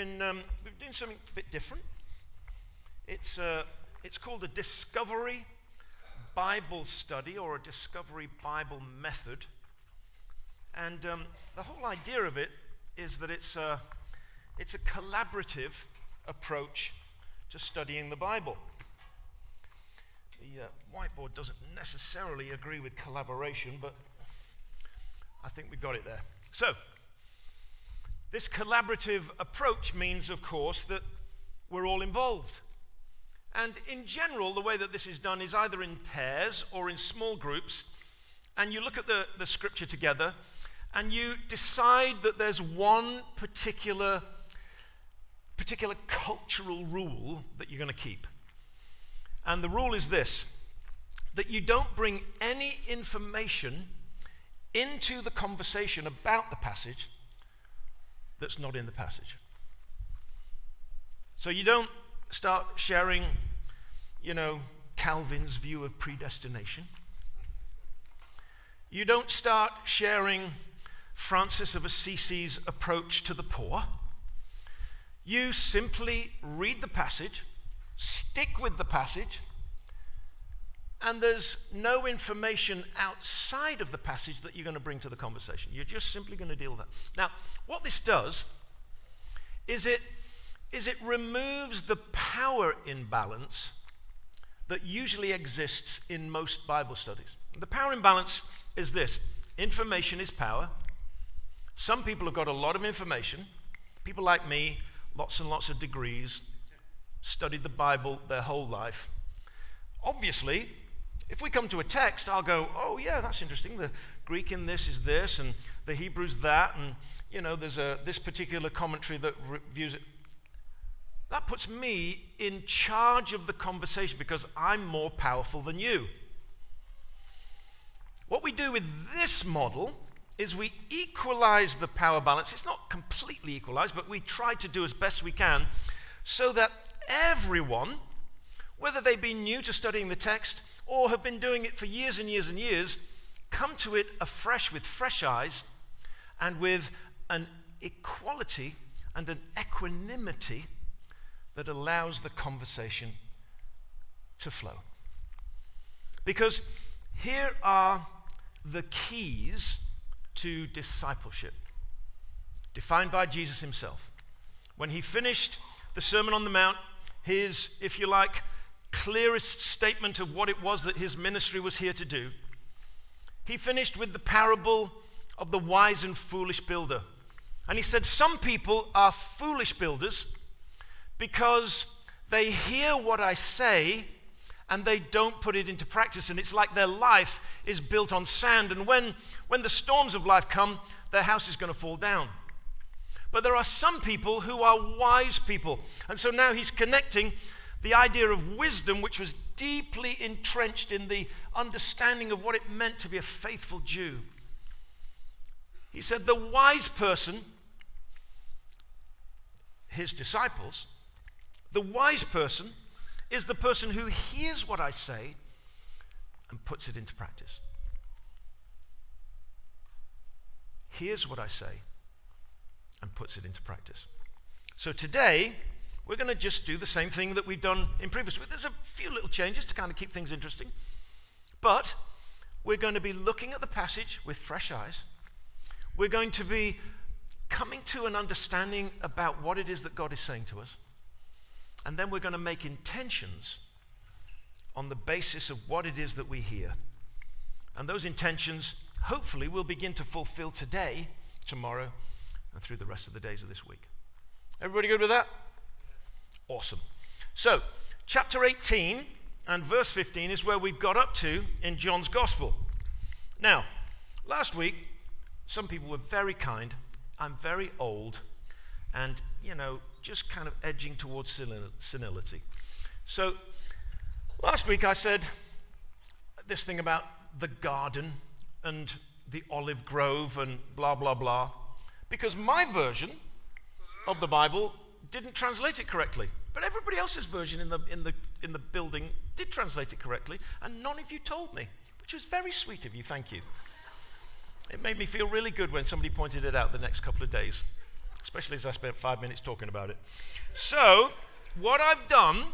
been, um, we've been doing something a bit different. It's, uh, it's called a Discovery Bible Study or a Discovery Bible Method. And um, the whole idea of it is that it's a, it's a collaborative approach to studying the Bible. The uh, whiteboard doesn't necessarily agree with collaboration, but I think we got it there. So, this collaborative approach means, of course, that we're all involved. And in general, the way that this is done is either in pairs or in small groups, and you look at the, the scripture together and you decide that there's one particular, particular cultural rule that you're going to keep. And the rule is this that you don't bring any information into the conversation about the passage that's not in the passage. So you don't start sharing, you know, Calvin's view of predestination. You don't start sharing Francis of Assisi's approach to the poor. You simply read the passage, stick with the passage, and there's no information outside of the passage that you're going to bring to the conversation. You're just simply going to deal with that. Now, what this does is it, is it removes the power imbalance that usually exists in most Bible studies. The power imbalance is this information is power. Some people have got a lot of information. People like me, lots and lots of degrees, studied the Bible their whole life. Obviously, if we come to a text, I'll go, oh, yeah, that's interesting. The Greek in this is this, and the Hebrew's that, and, you know, there's a, this particular commentary that reviews it. That puts me in charge of the conversation because I'm more powerful than you. What we do with this model is we equalize the power balance. It's not completely equalized, but we try to do as best we can so that everyone, whether they be new to studying the text or have been doing it for years and years and years come to it afresh with fresh eyes and with an equality and an equanimity that allows the conversation to flow. Because here are the keys to discipleship, defined by Jesus himself. When he finished the Sermon on the Mount, his, if you like, clearest statement of what it was that his ministry was here to do, he finished with the parable of the wise and foolish builder. And he said, Some people are foolish builders because they hear what I say and they don't put it into practice. And it's like their life is built on sand. And when, when the storms of life come, their house is going to fall down. But there are some people who are wise people. And so now he's connecting the idea of wisdom, which was deeply entrenched in the understanding of what it meant to be a faithful Jew. He said, The wise person, his disciples, the wise person is the person who hears what I say and puts it into practice. Hears what I say and puts it into practice. So today, we're going to just do the same thing that we've done in previous weeks. There's a few little changes to kind of keep things interesting. But we're going to be looking at the passage with fresh eyes. We're going to be coming to an understanding about what it is that God is saying to us. And then we're going to make intentions on the basis of what it is that we hear. And those intentions, hopefully, will begin to fulfill today, tomorrow, and through the rest of the days of this week. Everybody good with that? Awesome. So, chapter 18 and verse 15 is where we've got up to in John's Gospel. Now, last week, some people were very kind. I'm very old and, you know, just kind of edging towards senility. So, last week I said this thing about the garden and the olive grove and blah, blah, blah, because my version of the Bible didn't translate it correctly. But everybody else's version in the, in, the, in the building did translate it correctly, and none of you told me, which was very sweet of you. Thank you. It made me feel really good when somebody pointed it out the next couple of days. especially as I spent five minutes talking about it. So, what I've done,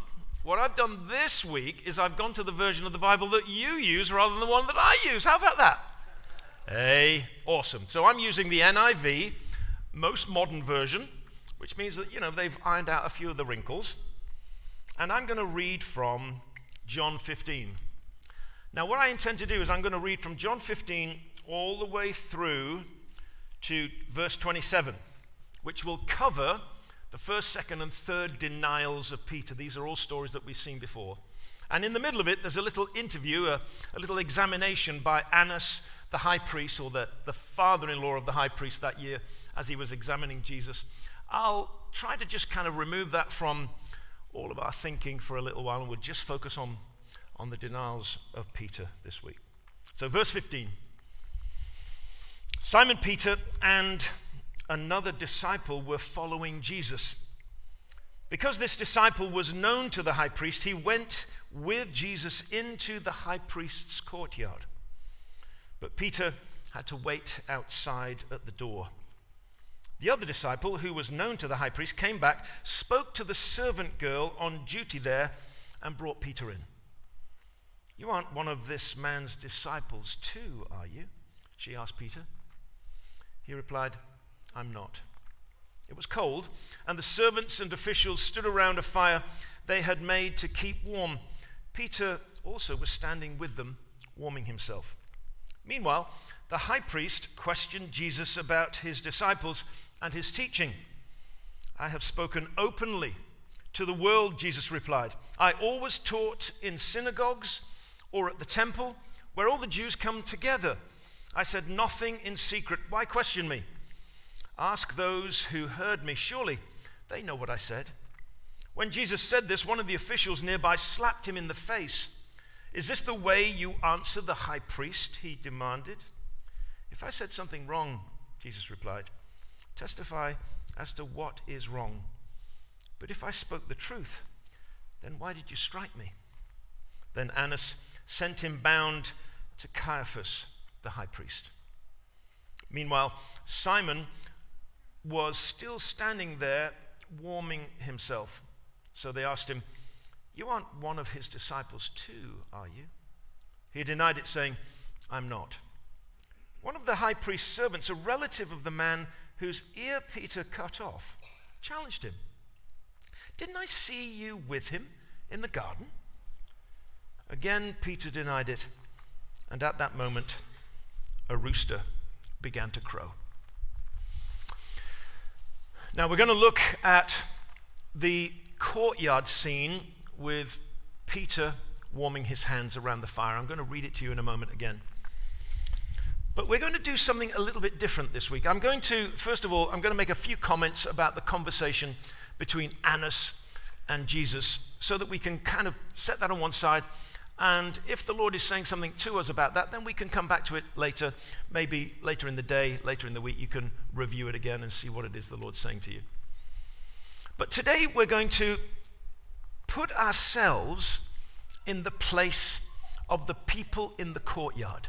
what I've done this week is I've gone to the version of the Bible that you use rather than the one that I use. How about that? Hey, awesome. So I'm using the NIV, most modern version, which means that, you know, they've ironed out a few of the wrinkles. And I'm going to read from John 15. Now, what I intend to do is I'm going to read from John 15 all the way through to verse 27, which will cover the first, second, and third denials of Peter. These are all stories that we've seen before. And in the middle of it, there's a little interview, a, a little examination by Annas, the high priest, or the, the father in law of the high priest that year, as he was examining Jesus. I'll try to just kind of remove that from all of our thinking for a little while, and we'll just focus on, on the denials of Peter this week. So, verse 15 Simon Peter and another disciple were following Jesus. Because this disciple was known to the high priest, he went with Jesus into the high priest's courtyard. But Peter had to wait outside at the door. The other disciple, who was known to the high priest, came back, spoke to the servant girl on duty there, and brought Peter in. You aren't one of this man's disciples, too, are you? She asked Peter. He replied, I'm not. It was cold, and the servants and officials stood around a fire they had made to keep warm. Peter also was standing with them, warming himself. Meanwhile, the high priest questioned Jesus about his disciples and his teaching. I have spoken openly to the world, Jesus replied. I always taught in synagogues or at the temple where all the Jews come together. I said nothing in secret. Why question me? Ask those who heard me. Surely they know what I said. When Jesus said this, one of the officials nearby slapped him in the face. Is this the way you answer the high priest? He demanded. If I said something wrong, Jesus replied, testify as to what is wrong. But if I spoke the truth, then why did you strike me? Then Annas sent him bound to Caiaphas, the high priest. Meanwhile, Simon was still standing there warming himself. So they asked him, You aren't one of his disciples, too, are you? He denied it, saying, I'm not. One of the high priest's servants, a relative of the man whose ear Peter cut off, challenged him. Didn't I see you with him in the garden? Again, Peter denied it, and at that moment, a rooster began to crow. Now, we're going to look at the courtyard scene with Peter warming his hands around the fire. I'm going to read it to you in a moment again. But we're going to do something a little bit different this week. I'm going to, first of all, I'm going to make a few comments about the conversation between Annas and Jesus so that we can kind of set that on one side. And if the Lord is saying something to us about that, then we can come back to it later. Maybe later in the day, later in the week, you can review it again and see what it is the Lord's saying to you. But today we're going to put ourselves in the place of the people in the courtyard.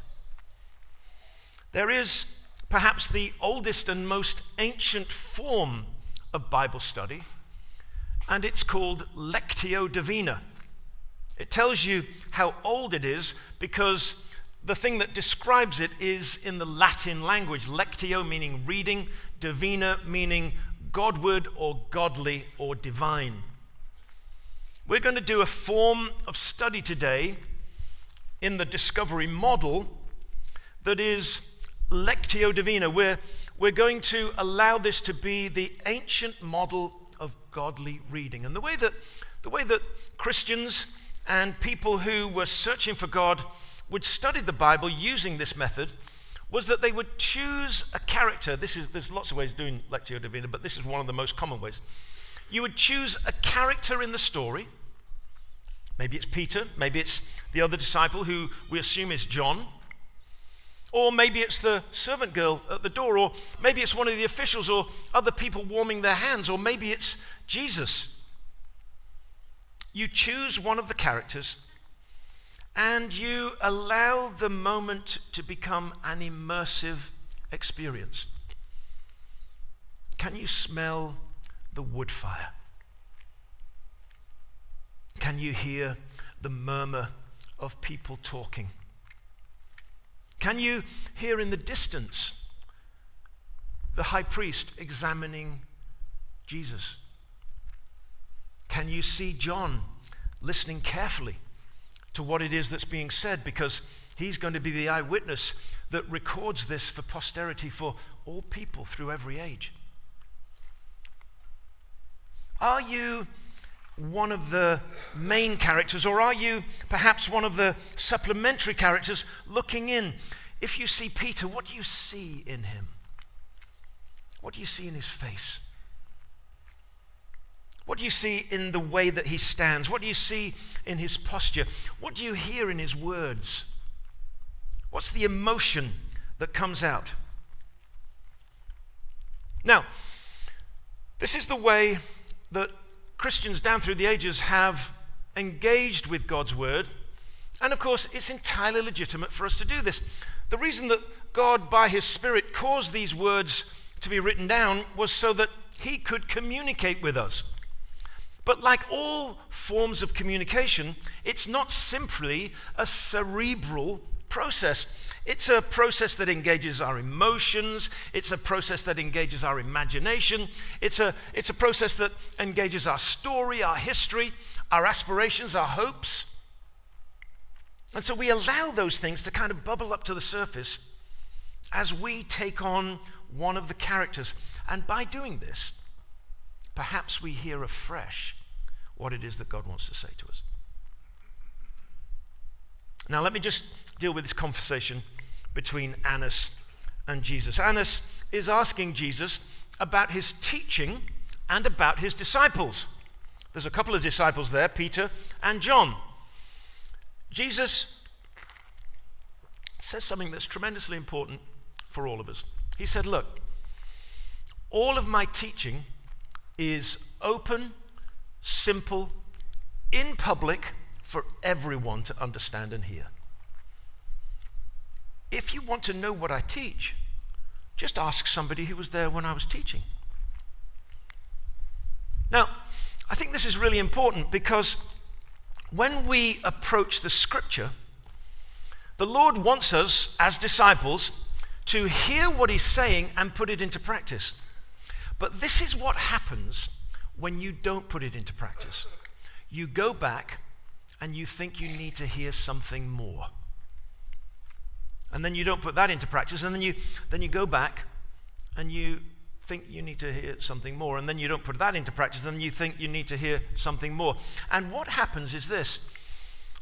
There is perhaps the oldest and most ancient form of Bible study, and it's called Lectio Divina. It tells you how old it is because the thing that describes it is in the Latin language. Lectio meaning reading, divina meaning Godward or godly or divine. We're going to do a form of study today in the discovery model that is Lectio Divina. We're, we're going to allow this to be the ancient model of godly reading. And the way that, the way that Christians and people who were searching for God would study the Bible using this method was that they would choose a character. This is, there's lots of ways of doing Lectio Divina, but this is one of the most common ways. You would choose a character in the story. Maybe it's Peter, maybe it's the other disciple who we assume is John. Or maybe it's the servant girl at the door, or maybe it's one of the officials, or other people warming their hands, or maybe it's Jesus. You choose one of the characters and you allow the moment to become an immersive experience. Can you smell the wood fire? Can you hear the murmur of people talking? Can you hear in the distance the high priest examining Jesus? Can you see John listening carefully to what it is that's being said? Because he's going to be the eyewitness that records this for posterity for all people through every age. Are you one of the main characters, or are you perhaps one of the supplementary characters looking in? If you see Peter, what do you see in him? What do you see in his face? What do you see in the way that he stands? What do you see in his posture? What do you hear in his words? What's the emotion that comes out? Now, this is the way that Christians down through the ages have engaged with God's word. And of course, it's entirely legitimate for us to do this. The reason that God, by His Spirit, caused these words to be written down was so that He could communicate with us. But like all forms of communication, it's not simply a cerebral process. It's a process that engages our emotions. It's a process that engages our imagination. It's a, it's a process that engages our story, our history, our aspirations, our hopes. And so we allow those things to kind of bubble up to the surface as we take on one of the characters. And by doing this, perhaps we hear afresh what it is that God wants to say to us. Now, let me just deal with this conversation between Annas and Jesus. Annas is asking Jesus about his teaching and about his disciples. There's a couple of disciples there, Peter and John. Jesus says something that's tremendously important for all of us. He said, Look, all of my teaching is open, simple, in public for everyone to understand and hear. If you want to know what I teach, just ask somebody who was there when I was teaching. Now, I think this is really important because when we approach the scripture, the Lord wants us as disciples to hear what He's saying and put it into practice. But this is what happens when you don't put it into practice. You go back and you think you need to hear something more. And then you don't put that into practice, and then you, then you go back and you think you need to hear something more, and then you don't put that into practice, and you think you need to hear something more. And what happens is this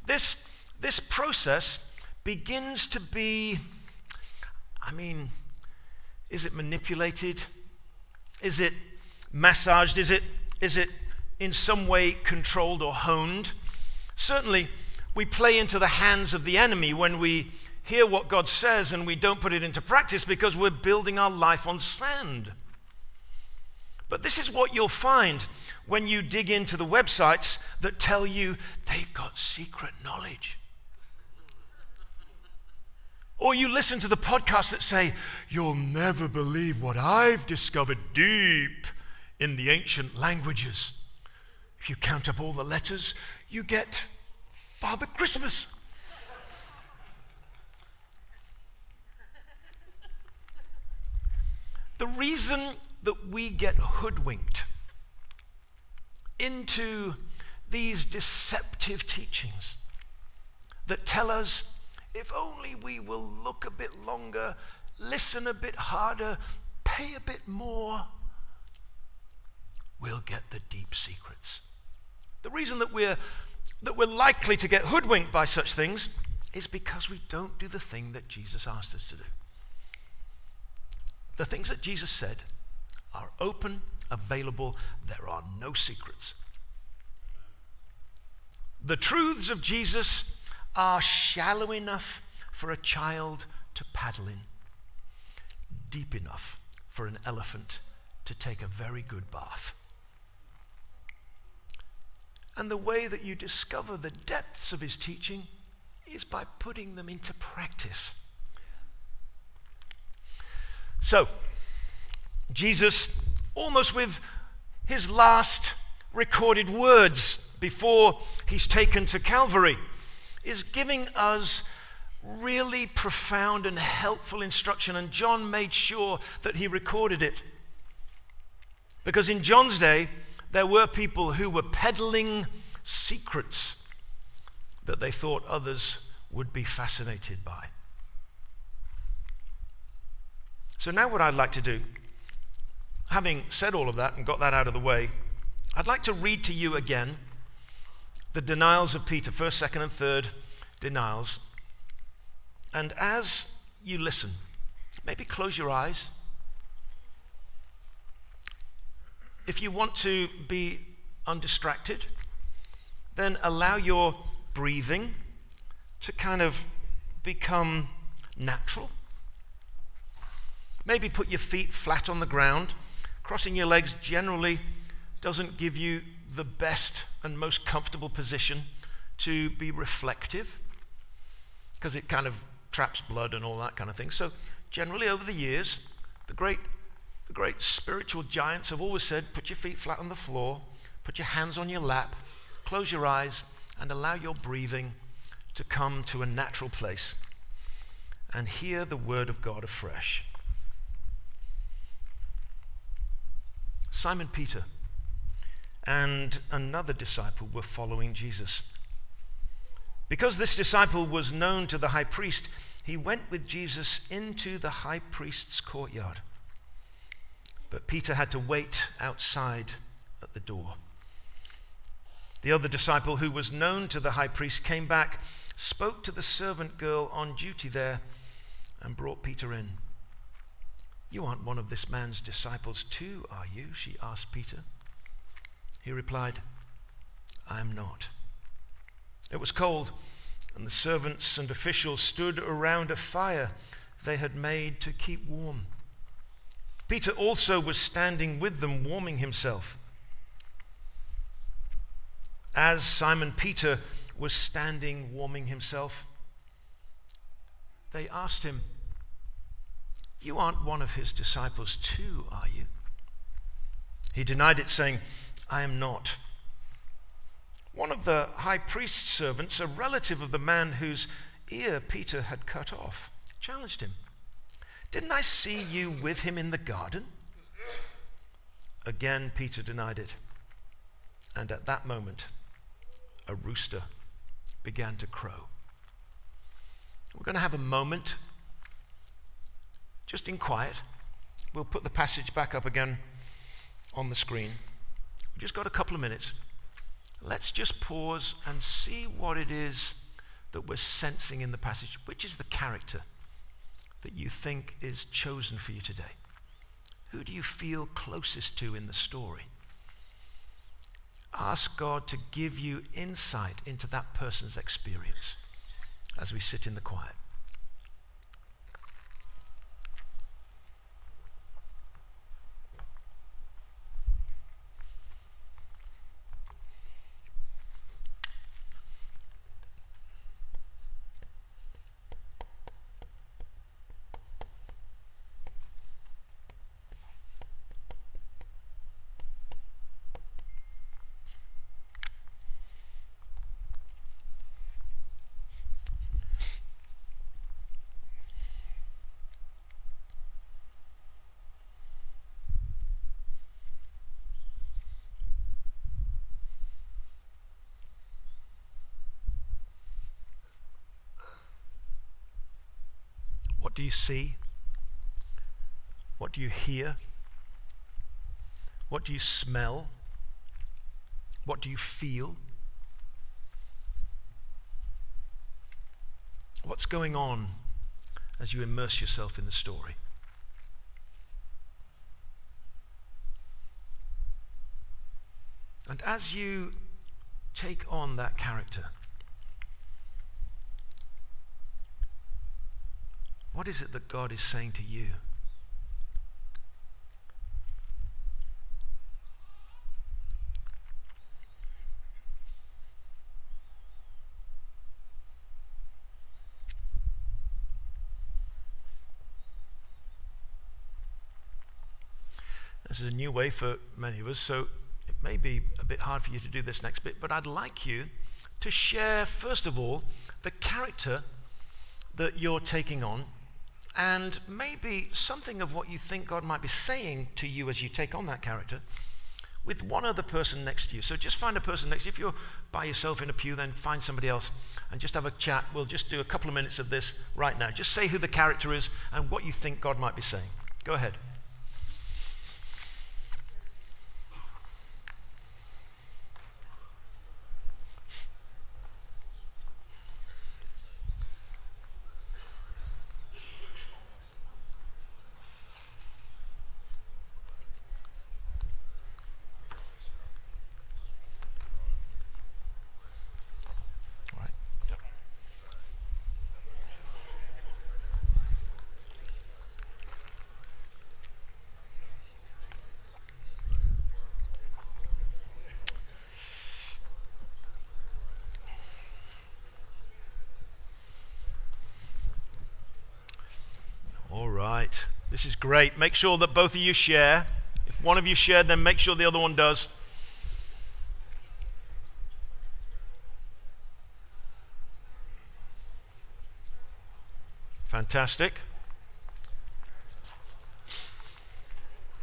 this, this process begins to be, I mean, is it manipulated? Is it massaged? Is it, is it in some way controlled or honed? Certainly, we play into the hands of the enemy when we hear what God says and we don't put it into practice because we're building our life on sand. But this is what you'll find when you dig into the websites that tell you they've got secret knowledge. Or you listen to the podcasts that say, You'll never believe what I've discovered deep in the ancient languages. If you count up all the letters, you get Father Christmas. The reason that we get hoodwinked into these deceptive teachings that tell us if only we will look a bit longer, listen a bit harder, pay a bit more, we'll get the deep secrets. The reason that we're, that we're likely to get hoodwinked by such things is because we don't do the thing that Jesus asked us to do. The things that Jesus said are open, available, there are no secrets. The truths of Jesus are shallow enough for a child to paddle in, deep enough for an elephant to take a very good bath. And the way that you discover the depths of his teaching is by putting them into practice. So, Jesus almost with his last recorded words before he's taken to Calvary, is giving us really profound and helpful instruction. And John made sure that he recorded it. Because in John's day, there were people who were peddling secrets that they thought others would be fascinated by. So, now what I'd like to do, having said all of that and got that out of the way, I'd like to read to you again the denials of Peter, first, second, and third denials. And as you listen, maybe close your eyes. If you want to be undistracted, then allow your breathing to kind of become natural. Maybe put your feet flat on the ground. Crossing your legs generally doesn't give you the best and most comfortable position to be reflective because it kind of traps blood and all that kind of thing. So, generally, over the years, the great, the great spiritual giants have always said put your feet flat on the floor, put your hands on your lap, close your eyes, and allow your breathing to come to a natural place and hear the word of God afresh. Simon Peter and another disciple were following Jesus. Because this disciple was known to the high priest, he went with Jesus into the high priest's courtyard. But Peter had to wait outside at the door. The other disciple, who was known to the high priest, came back, spoke to the servant girl on duty there, and brought Peter in. You aren't one of this man's disciples, too, are you? she asked Peter. He replied, I am not. It was cold, and the servants and officials stood around a fire they had made to keep warm. Peter also was standing with them, warming himself. As Simon Peter was standing warming himself, they asked him, You aren't one of his disciples, too, are you? He denied it, saying, I am not. One of the high priest's servants, a relative of the man whose ear Peter had cut off, challenged him. Didn't I see you with him in the garden? Again, Peter denied it. And at that moment, a rooster began to crow. We're going to have a moment, just in quiet. We'll put the passage back up again on the screen. We've just got a couple of minutes. Let's just pause and see what it is that we're sensing in the passage. Which is the character that you think is chosen for you today? Who do you feel closest to in the story? Ask God to give you insight into that person's experience as we sit in the quiet. See? What do you hear? What do you smell? What do you feel? What's going on as you immerse yourself in the story? And as you take on that character, What is it that God is saying to you? This is a new way for many of us, so it may be a bit hard for you to do this next bit, but I'd like you to share, first of all, the character that you're taking on and maybe something of what you think God might be saying to you as you take on that character with one other person next to you. So just find a person next to you. If you're by yourself in a pew, then find somebody else and just have a chat. We'll just do a couple of minutes of this right now. Just say who the character is and what you think God might be saying. Go ahead. right. This is great. Make sure that both of you share. If one of you shared, then make sure the other one does. Fantastic.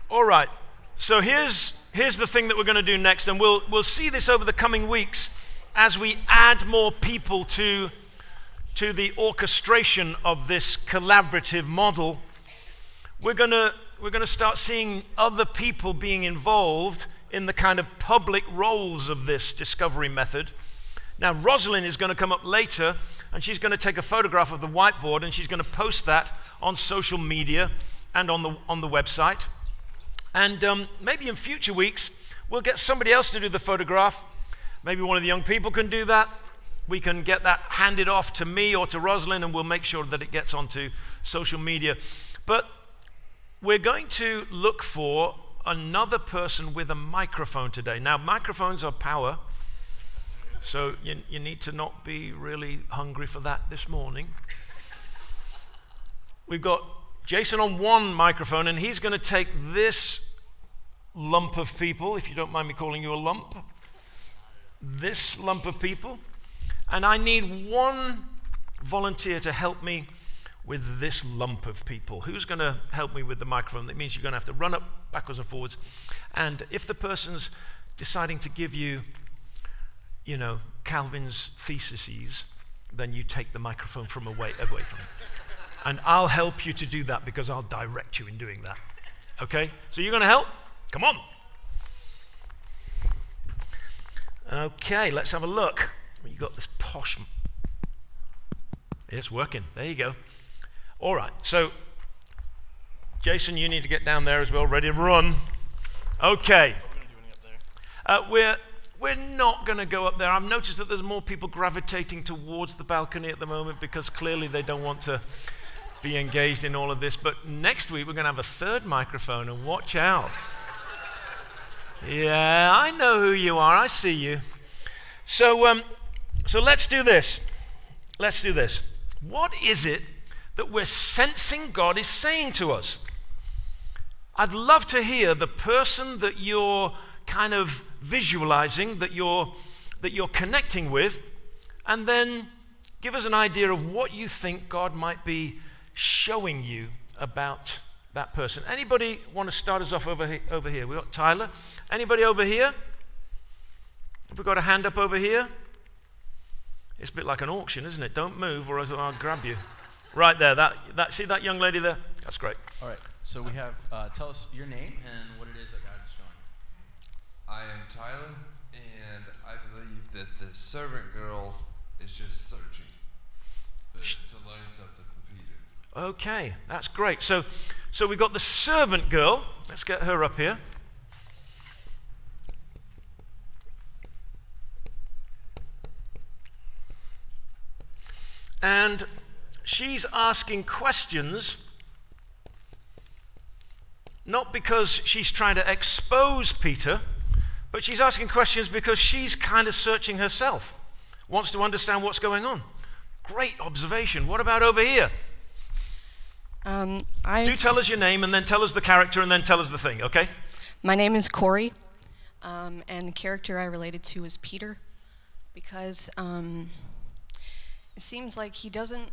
All right. So here's here's the thing that we're going to do next and we'll we'll see this over the coming weeks as we add more people to to the orchestration of this collaborative model we're going to we're going to start seeing other people being involved in the kind of public roles of this discovery method. Now, Rosalind is going to come up later and she's going to take a photograph of the whiteboard and she's going to post that on social media and on the, on the website. And um, maybe in future weeks, we'll get somebody else to do the photograph. Maybe one of the young people can do that. We can get that handed off to me or to Rosalind and we'll make sure that it gets onto social media. But we're going to look for another person with a microphone today. Now, microphones are power, so you, you need to not be really hungry for that this morning. We've got Jason on one microphone, and he's going to take this lump of people, if you don't mind me calling you a lump, this lump of people, and I need one volunteer to help me with this lump of people. Who's going to help me with the microphone? That means you're going to have to run up backwards and forwards. And if the person's deciding to give you, you know, Calvin's theses, then you take the microphone from away, away from him. And I'll help you to do that because I'll direct you in doing that. Okay? So you're going to help? Come on. Okay, let's have a look. You got this posh. It's working. There you go. All right, so Jason, you need to get down there as well, ready to run. Okay. Uh, we're, we're not going to go up there. I've noticed that there's more people gravitating towards the balcony at the moment because clearly they don't want to be engaged in all of this. But next week, we're going to have a third microphone, and watch out. Yeah, I know who you are. I see you. So, um, so let's do this. Let's do this. What is it that we're sensing God is saying to us. I'd love to hear the person that you're kind of visualizing, that you're, that you're connecting with, and then give us an idea of what you think God might be showing you about that person. Anybody want to start us off over, he- over here? We've got Tyler. Anybody over here? Have we got a hand up over here? It's a bit like an auction, isn't it? Don't move or else I'll grab you. Right there. That, that, see that young lady there? That's great. All right. So we have, uh, tell us your name and what it is that God's showing. I am Tyler, and I believe that the servant girl is just searching for, to learn something from Peter. Okay, that's great. So, so we've got the servant girl. Let's get her up here. And she's asking questions not because she's trying to expose Peter, but she's asking questions because she's kind of searching herself, wants to understand what's going on. Great observation. What about over here? Um, Do tell us your name and then tell us the character and then tell us the thing, okay? My name is Corey, um, and the character I related to is Peter, because um, it seems like he doesn't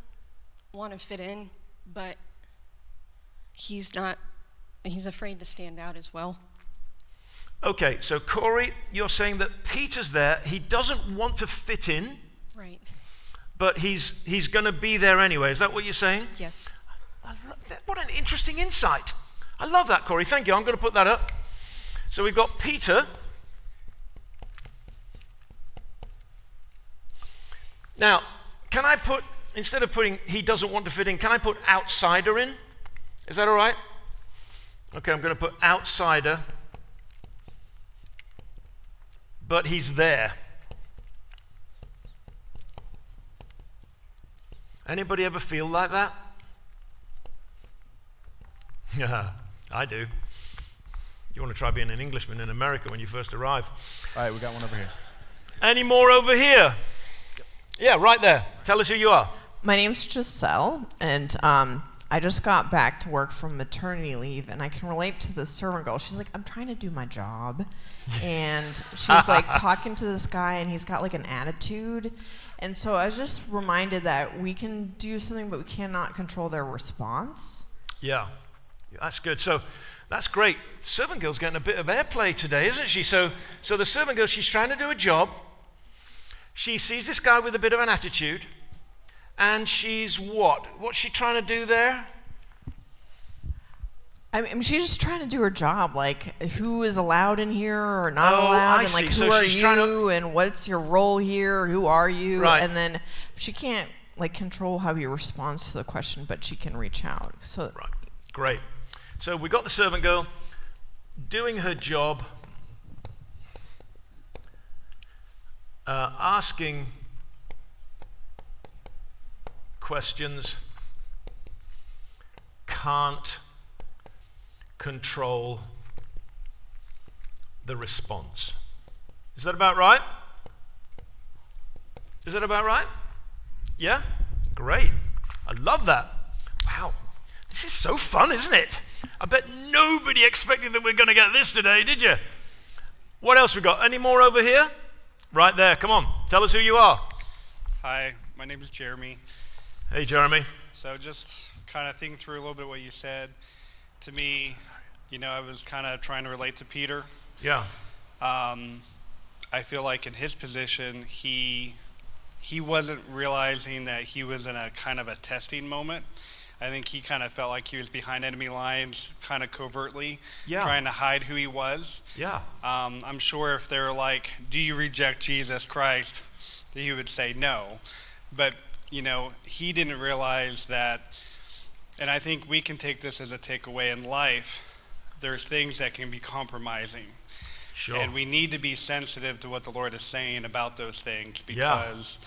want to fit in, but he's not, he's afraid to stand out as well. Okay, so Corey, you're saying that Peter's there. He doesn't want to fit in, Right. but he's, he's going to be there anyway. Is that what you're saying? Yes. I lo- that- What an interesting insight. I love that, Corey. Thank you. I'm going to put that up. So we've got Peter. Now, can I put, instead of putting he doesn't want to fit in, can I put outsider in? Is that all right? Okay, I'm going to put outsider, but he's there. Anybody ever feel like that? Yeah, I do. You want to try being an Englishman in America when you first arrive. All right, we got one over here. Any more over here? Yeah, right there. Tell us who you are. My name's Giselle, and um, I just got back to work from maternity leave, and I can relate to the servant girl. She's like, I'm trying to do my job. And she's like talking to this guy, and he's got like an attitude. And so I was just reminded that we can do something, but we cannot control their response. Yeah, Yeah, that's good. So that's great. Servant girl's getting a bit of airplay today, isn't she? So, so the servant girl, she's trying to do a job. She sees this guy with a bit of an attitude, and she's what? What's she trying to do there? I mean, she's just trying to do her job. Like, who is allowed in here or not Oh, allowed, I and like, see. who So are trying to- you, and what's your role here? Who are you? Right. And then she can't like control how you respond to the question, but she can reach out. So Right. Great. So we got the servant girl doing her job, uh, asking questions, can't control the response. Is that about right? Is that about right? Yeah? Great. I love that. Wow. This is so fun, isn't it? I bet nobody expected that we're going to get this today, did you? What else we got? Any more over here? Right there. Come on. Tell us who you are. Hi, my name is Jeremy. Hey, Jeremy. So just kind of thinking through a little bit what you said. To me, you know, I was kind of trying to relate to Peter. Yeah. Um, I feel like in his position, he he wasn't realizing that he was in a kind of a testing moment. I think he kind of felt like he was behind enemy lines, kind of covertly, Yeah. trying to hide who he was. Yeah. Um, I'm sure if they were like, "Do you reject Jesus Christ?" that he would say no. But you know, he didn't realize that. And I think we can take this as a takeaway in life. There's things that can be compromising, Sure. and we need to be sensitive to what the Lord is saying about those things Yeah. because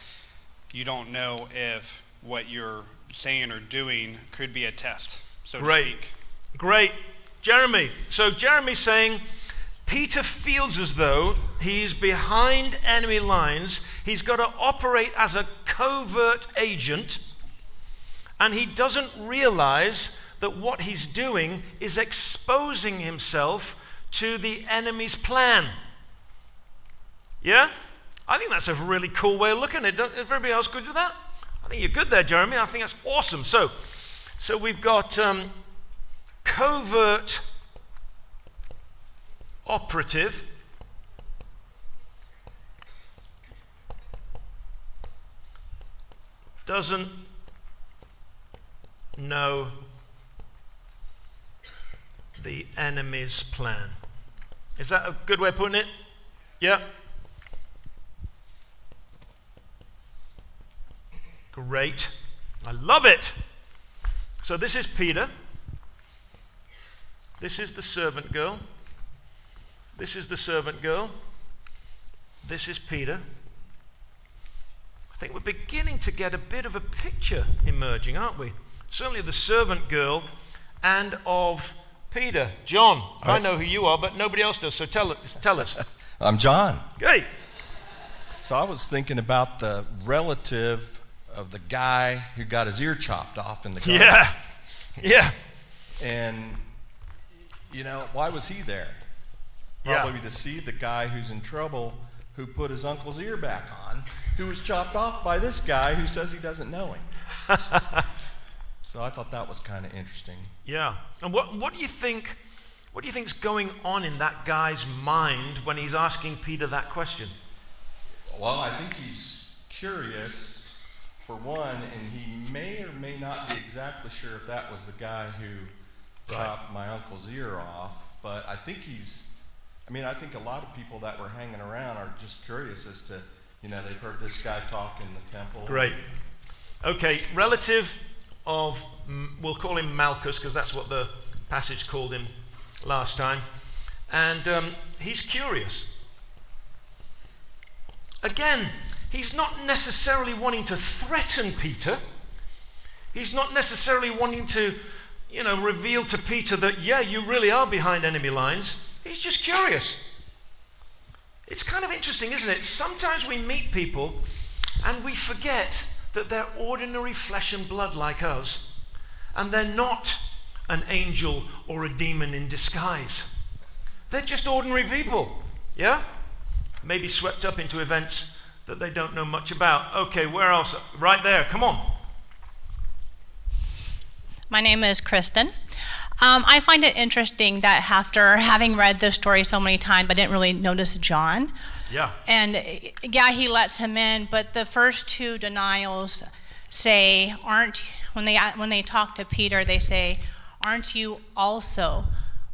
you don't know if what you're saying or doing could be a test, so Great. to speak. Great. Jeremy. So Jeremy's saying Peter feels as though he's behind enemy lines. He's got to operate as a covert agent, and he doesn't realize that what he's doing is exposing himself to the enemy's plan. Yeah? I think that's a really cool way of looking at it. Everybody else good with that? I think you're good there, Jeremy. I think that's awesome. So, so we've got um, covert operative. Doesn't know the enemy's plan. Is that a good way of putting it? Yeah. Great. I love it. So this is Peter. This is the servant girl. This is the servant girl. This is Peter. I think we're beginning to get a bit of a picture emerging, aren't we? Certainly of the servant girl and of Peter. John, I know who you are, but nobody else does, so tell us. Tell us. I'm John. Great. So I was thinking about the relative of the guy who got his ear chopped off in the garden. Yeah. Yeah. And, you know, why was he there? Yeah. Probably to see the guy who's in trouble who put his uncle's ear back on, who was chopped off by this guy who says he doesn't know him. so I thought that was kind of interesting. Yeah. And what, what do you think? What do you think's going on in that guy's mind when he's asking Peter that question? Well, I think he's curious, for one, and he may or may not be exactly sure if that was the guy who Right. chopped my uncle's ear off. But I think he's, I mean, I think a lot of people that were hanging around are just curious as to, you know, they've heard this guy talk in the temple. Great. Okay, relative of, we'll call him Malchus because that's what the passage called him last time. And um, he's curious. Again, he's not necessarily wanting to threaten Peter. He's not necessarily wanting to, you know, reveal to Peter that, yeah, you really are behind enemy lines. He's just curious. It's kind of interesting, isn't it? Sometimes we meet people and we forget that they're ordinary flesh and blood like us, and they're not an angel or a demon in disguise. They're just ordinary people, yeah? Maybe swept up into events that they don't know much about. Okay, where else? Right there, come on. My name is Kristen. Um, I find it interesting that after having read this story so many times, I didn't really notice John. Yeah. And yeah, he lets him in, but the first two denials say, aren't, when they, when they talk to Peter, they say, aren't you also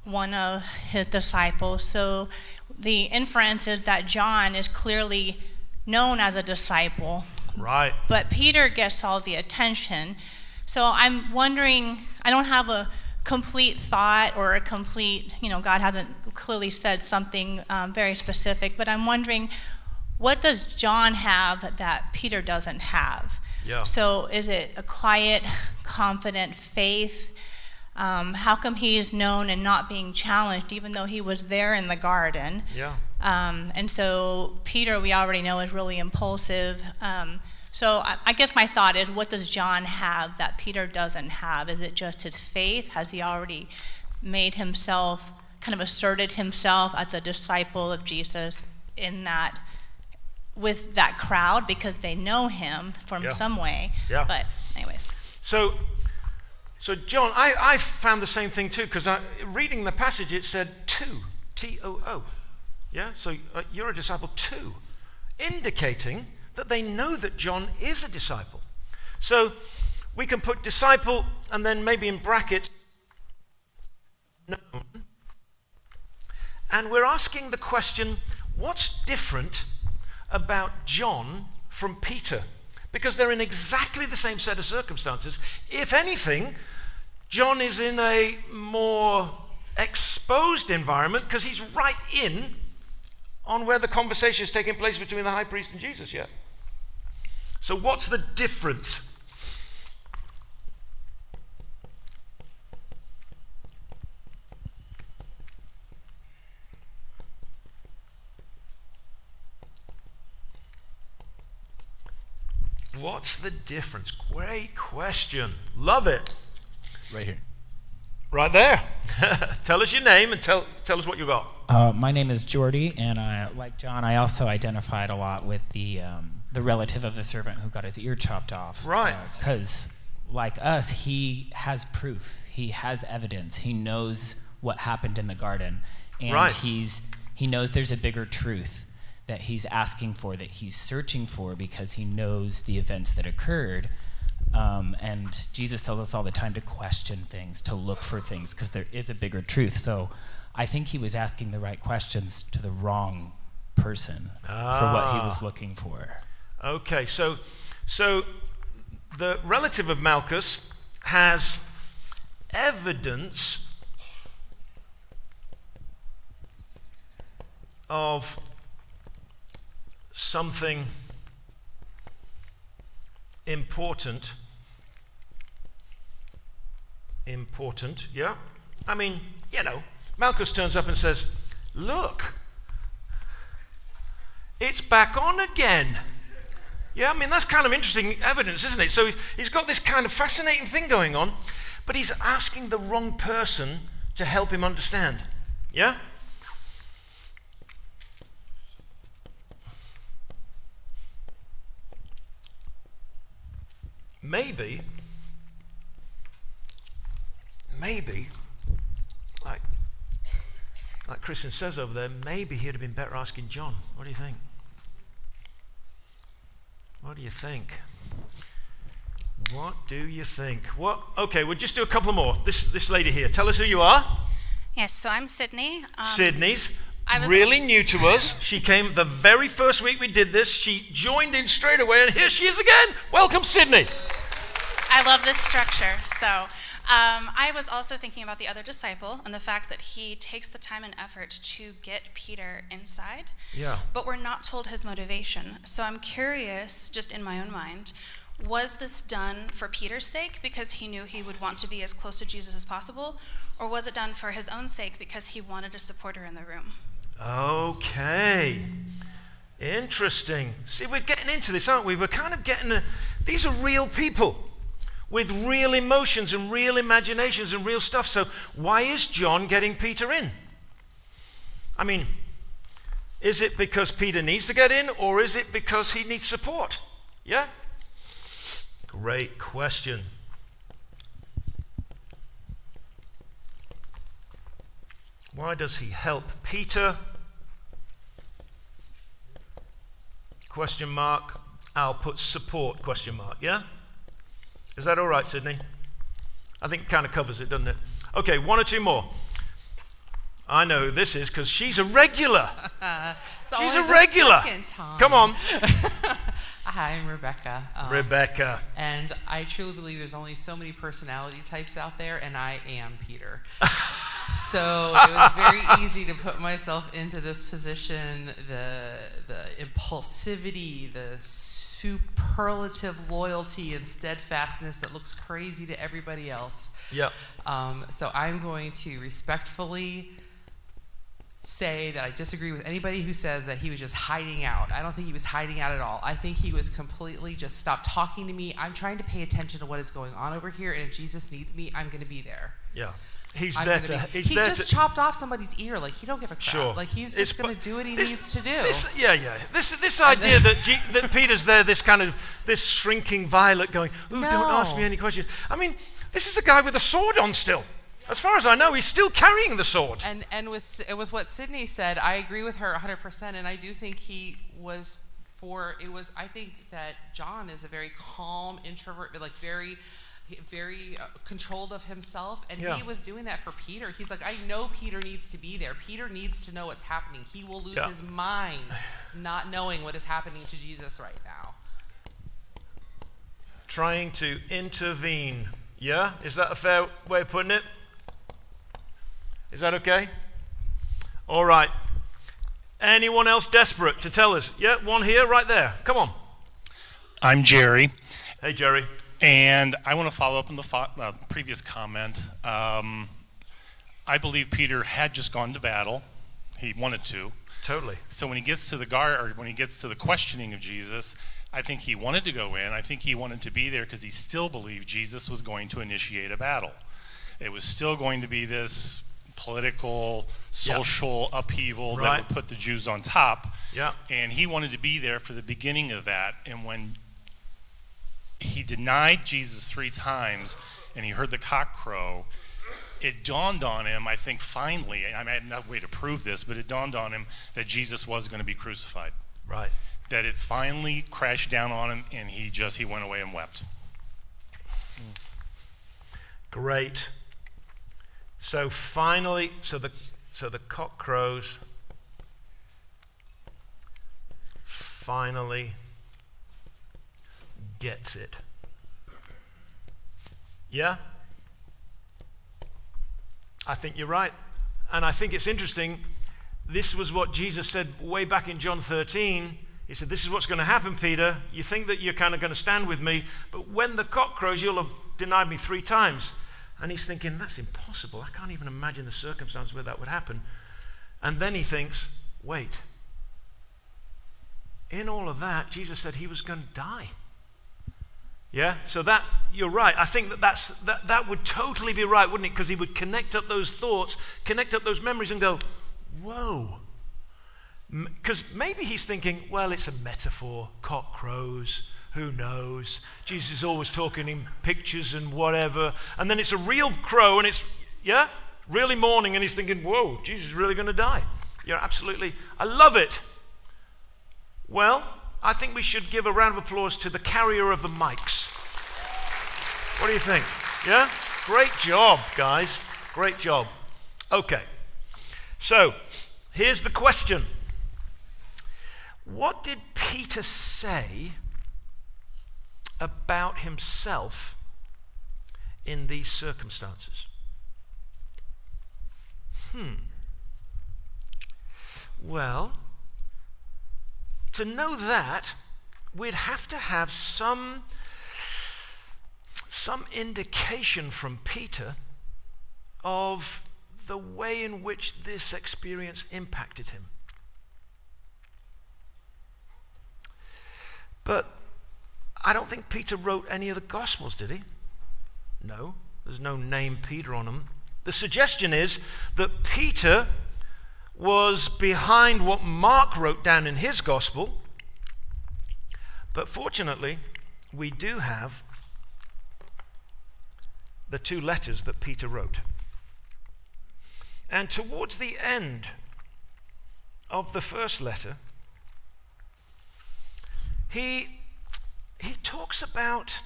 one of his disciples? So the inference is that John is clearly known as a disciple, Right. but Peter gets all the attention. So I'm wondering, I don't have a complete thought or a complete, you know, God hasn't clearly said something um, very specific, but I'm wondering, what does John have that Peter doesn't have? Yeah. So is it a quiet, confident faith? Um, how come he is known and not being challenged, even though he was there in the garden? Yeah. Um, and so Peter, we already know, is really impulsive. Um, so I, I guess my thought is, what does John have that Peter doesn't have? Is it just his faith? Has he already made himself, kind of asserted himself as a disciple of Jesus in that, with that crowd because they know him from Yeah. some way? Yeah. But anyways. So, so John, I, I found the same thing too because reading the passage it said two, T O O. Yeah, so uh, you're a disciple too, indicating that they know that John is a disciple. So we can put disciple and then maybe in brackets known. And we're asking the question what's different about John from Peter? Because they're in exactly the same set of circumstances. If anything, John is in a more exposed environment because he's right in on where the conversation is taking place between the high priest and Jesus yet. So, what's the difference? What's the difference? Great question. Love it. Right here. Right there. tell us your name and tell, tell us what you got. Uh, my name is Jordy, and I, like John, I also identified a lot with the um, the relative of the servant who got his ear chopped off. Right. Because, like us, he has proof. He has evidence. He knows what happened in the garden, and Right. he's he knows there's a bigger truth that he's asking for, that he's searching for, because he knows the events that occurred. Um, and Jesus tells us all the time to question things, to look for things, because there is a bigger truth. So I think he was asking the right questions to the wrong person for what he Ah. was looking for. Okay, so so the relative of Malchus has evidence of something important. Important, yeah? I mean, you know, Malchus turns up and says, Look, it's back on again. Yeah, I mean, that's kind of interesting evidence, isn't it? So he's got this kind of fascinating thing going on, but he's asking the wrong person to help him understand. Yeah? Maybe, maybe like Kristen says over there, maybe he'd have been better asking John. What do you think? What do you think? What do you think? What? Okay, we'll just do a couple more. This this lady here. Tell us who you are. Yes, so I'm Sydney. Um, Sydney's really new to us. She came the very first week we did this. She joined in straight away, and here she is again. Welcome, Sydney. I love this structure. So um, I was also thinking about the other disciple and the fact that he takes the time and effort to get Peter inside. Yeah. But we're not told his motivation. So I'm curious, just in my own mind, was this done for Peter's sake because he knew he would want to be as close to Jesus as possible? Or was it done for his own sake because he wanted a supporter in the room? Okay. Interesting. See, we're getting into this, aren't we? We're kind of getting a, these are real people with real emotions and real imaginations and real stuff. So, why is John getting Peter in? I mean, is it because Peter needs to get in or is it because he needs support? Yeah? Great question. Why does he help Peter? Question mark. I'll put support question mark. Yeah? Is that all right, Sydney? I think it kind of covers it, doesn't it? Okay, one or two more. I know who this is because she's a regular. She's a regular. Come on. Hi, I'm Rebecca. Um, Rebecca. And I truly believe there's only so many personality types out there, and I am Peter. so it was very easy to put myself into this position. The the impulsivity, the superlative loyalty and steadfastness that looks crazy to everybody else. Yep. Um, so I'm going to respectfully say that I disagree with anybody who says that he was just hiding out. I don't think he was hiding out at all. I think he was completely just stopped talking to me. I'm trying to pay attention to what is going on over here, and if Jesus needs me, I'm going to be there. Yeah. He's I'm there be- He's he there just to, chopped off somebody's ear. Like he don't give a crap. Sure. Like he's just going to do what he this- needs to do. This, yeah, yeah. This, this idea that, G, that Peter's there, this kind of this shrinking violet going, "Ooh, don't ask me any questions." I mean, this is a guy with a sword on still. As far as I know, he's still carrying the sword. And and with with what Sydney said, I agree with her 100%. And I do think he was for it was. I think that John is a very calm introvert, but like very. Very uh, controlled of himself, and Yeah. he was doing that for Peter. He's like, I know Peter needs to be there. Peter needs to know what's happening. He will lose Yeah. his mind not knowing what is happening to Jesus right now. Trying to intervene. Yeah? Is that a fair way of putting it? Is that okay? All right. Anyone else desperate to tell us? Yeah, one here, right there. Come on. I'm Jerry. Hey, Jerry. And I want to follow up on the fo- uh, previous comment. Um, I believe Peter had just gone to battle. He wanted to. Totally. So when he gets to the guard, or when he gets to the questioning of Jesus, I think he wanted to go in. I think he wanted to be there because he still believed Jesus was going to initiate a battle. It was still going to be this political, Yeah. social upheaval Right. that would put the Jews on top. Yeah. And he wanted to be there for the beginning of that. And when he denied Jesus three times and he heard the cock crow, it dawned on him, I think finally, I mean, I had no way to prove this, but it dawned on him that Jesus was going to be crucified. Right. That it finally crashed down on him and he just, he went away and wept. Great. So finally, so the so the cock crows. Finally gets it. Yeah? I think you're right. And I think it's interesting. This was what Jesus said way back in John 13. He said, This is what's going to happen, Peter. You think that you're kind of going to stand with me, but when the cock crows, you'll have denied me three times. And he's thinking, That's impossible. I can't even imagine the circumstances where that would happen. And then he thinks, Wait. In all of that, Jesus said he was going to die. Yeah, so that you're right. I think that that's, that that would totally be right, wouldn't it? Because he would connect up those thoughts, connect up those memories, and go, "Whoa." Because maybe he's thinking, "Well, it's a metaphor. Cock crows. Who knows? Jesus is always talking in pictures and whatever. And then it's a real crow and it's, yeah, really morning and he's thinking, whoa, Jesus is really going to die. You're absolutely, I love it. Well, I think we should give a round of applause to the carrier of the mics. What do you think? Yeah? Great job, guys. Great job. Okay. So, here's the question What did Peter say about himself in these circumstances? Hmm. Well, to know that, we'd have to have some, some indication from Peter of the way in which this experience impacted him. But I don't think Peter wrote any of the Gospels, did he? No, there's no name Peter on them. The suggestion is that Peter was behind what Mark wrote down in his gospel. But fortunately, we do have the two letters that Peter wrote. And towards the end of the first letter, he, he talks about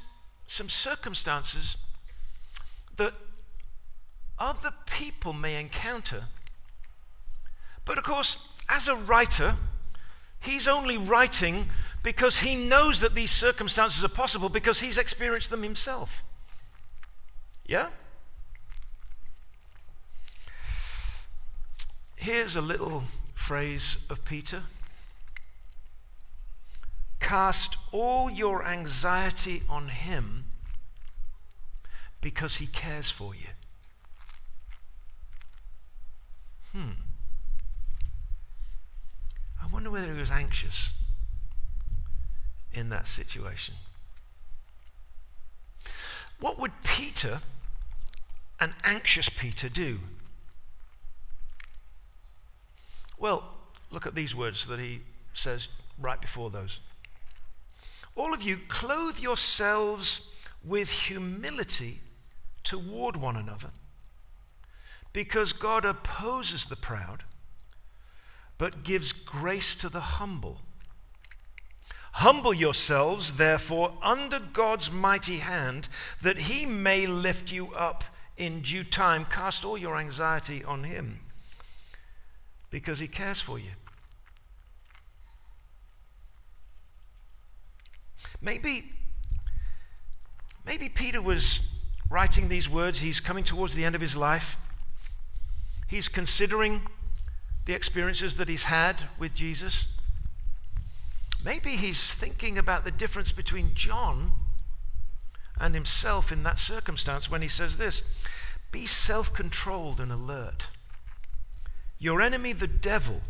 some circumstances that other people may encounter but of course, as a writer, he's only writing because he knows that these circumstances are possible because he's experienced them himself. Yeah? Here's a little phrase of Peter Cast all your anxiety on him because he cares for you. Hmm. I wonder whether he was anxious in that situation. What would Peter, an anxious Peter, do? Well, look at these words that he says right before those. All of you, clothe yourselves with humility toward one another, because God opposes the proud but gives grace to the humble. Humble yourselves, therefore, under God's mighty hand, that he may lift you up in due time. Cast all your anxiety on him, because he cares for you. Maybe, maybe Peter was writing these words. He's coming towards the end of his life. He's considering the experiences that he's had with Jesus. Maybe he's thinking about the difference between John and himself in that circumstance when he says this Be self controlled and alert. Your enemy, the devil,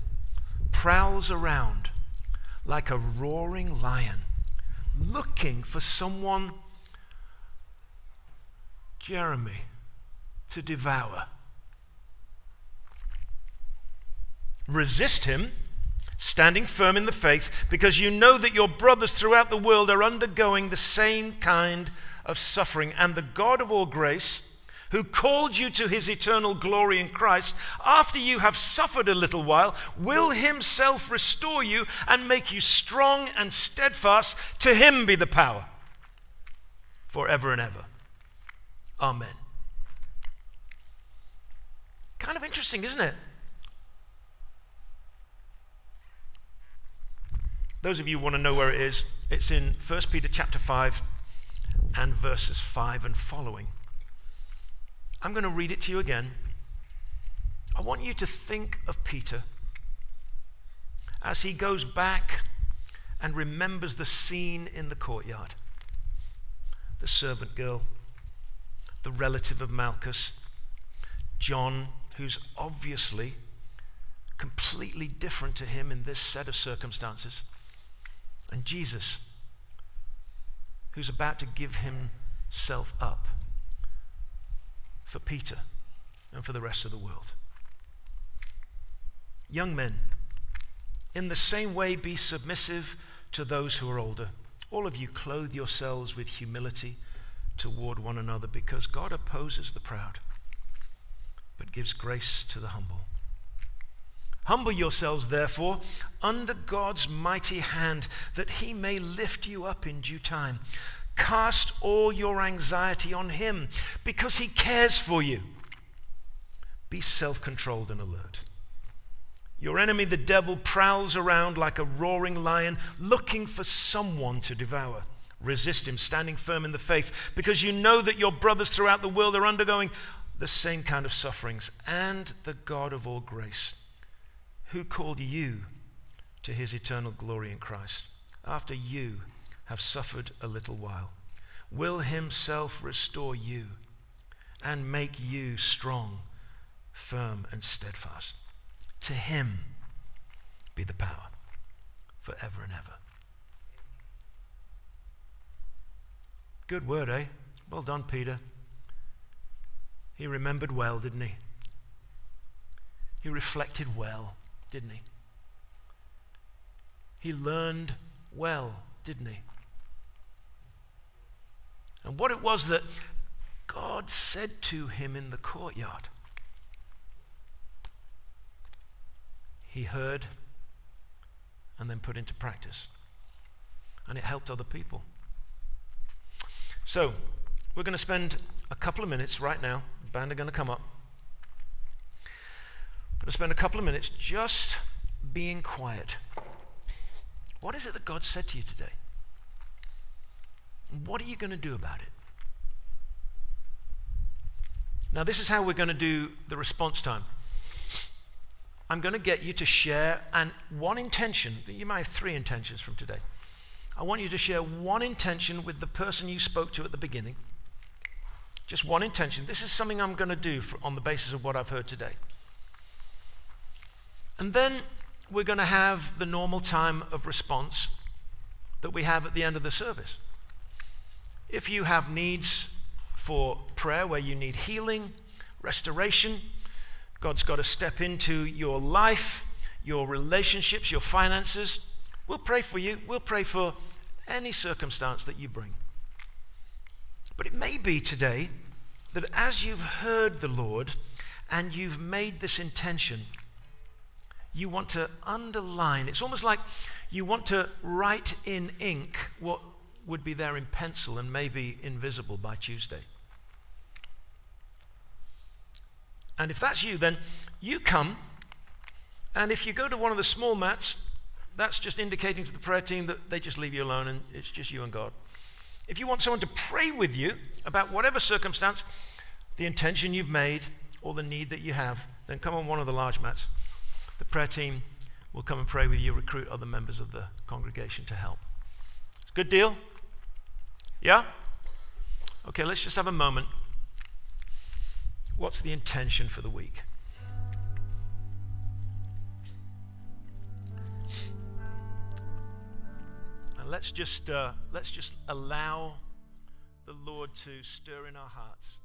prowls around like a roaring lion, looking for someone, Jeremy, to devour. Resist him, standing firm in the faith, because you know that your brothers throughout the world are undergoing the same kind of suffering. And the God of all grace, who called you to his eternal glory in Christ, after you have suffered a little while, will himself restore you and make you strong and steadfast. To him be the power forever and ever. Amen. Kind of interesting, isn't it? Those of you who want to know where it is, it's in 1 Peter chapter 5 and verses 5 and following. I'm going to read it to you again. I want you to think of Peter as he goes back and remembers the scene in the courtyard. The servant girl, the relative of Malchus, John, who's obviously completely different to him in this set of circumstances and Jesus, who's about to give himself up for Peter and for the rest of the world. Young men, in the same way, be submissive to those who are older. all of you clothe yourselves with humility toward one another because God opposes the proud but gives grace to the humble. Humble yourselves, therefore, under God's mighty hand, that he may lift you up in due time. Cast all your anxiety on him, because he cares for you. Be self controlled and alert. Your enemy, the devil, prowls around like a roaring lion, looking for someone to devour. Resist him, standing firm in the faith, because you know that your brothers throughout the world are undergoing the same kind of sufferings, and the God of all grace who called you to his eternal glory in Christ, after you have suffered a little while, will himself restore you and make you strong, firm, and steadfast. To him be the power forever and ever. Good word, eh? Well done, Peter. He remembered well, didn't he? He reflected well didn't he? He learned well, didn't he? And what it was that God said to him in the courtyard, he heard and then put into practice. And it helped other people. So, we're going to spend a couple of minutes right now. The band are going to come up going to spend a couple of minutes just being quiet. What is it that God said to you today? What are you going to do about it? Now, this is how we're going to do the response time. I'm going to get you to share and one intention, you might have three intentions from today. I want you to share one intention with the person you spoke to at the beginning. Just one intention. This is something I'm going to do for, on the basis of what I've heard today. And then we're going to have the normal time of response that we have at the end of the service. If you have needs for prayer where you need healing, restoration, God's got to step into your life, your relationships, your finances, we'll pray for you. We'll pray for any circumstance that you bring. But it may be today that as you've heard the Lord and you've made this intention, you want to underline. It's almost like you want to write in ink what would be there in pencil and maybe invisible by Tuesday. And if that's you, then you come, and if you go to one of the small mats, that's just indicating to the prayer team that they just leave you alone and it's just you and God. If you want someone to pray with you about whatever circumstance, the intention you've made, or the need that you have, then come on one of the large mats. The prayer team will come and pray with you, recruit other members of the congregation to help. Good deal? Yeah? Okay, let's just have a moment. What's the intention for the week? And let's just, uh, let's just allow the Lord to stir in our hearts.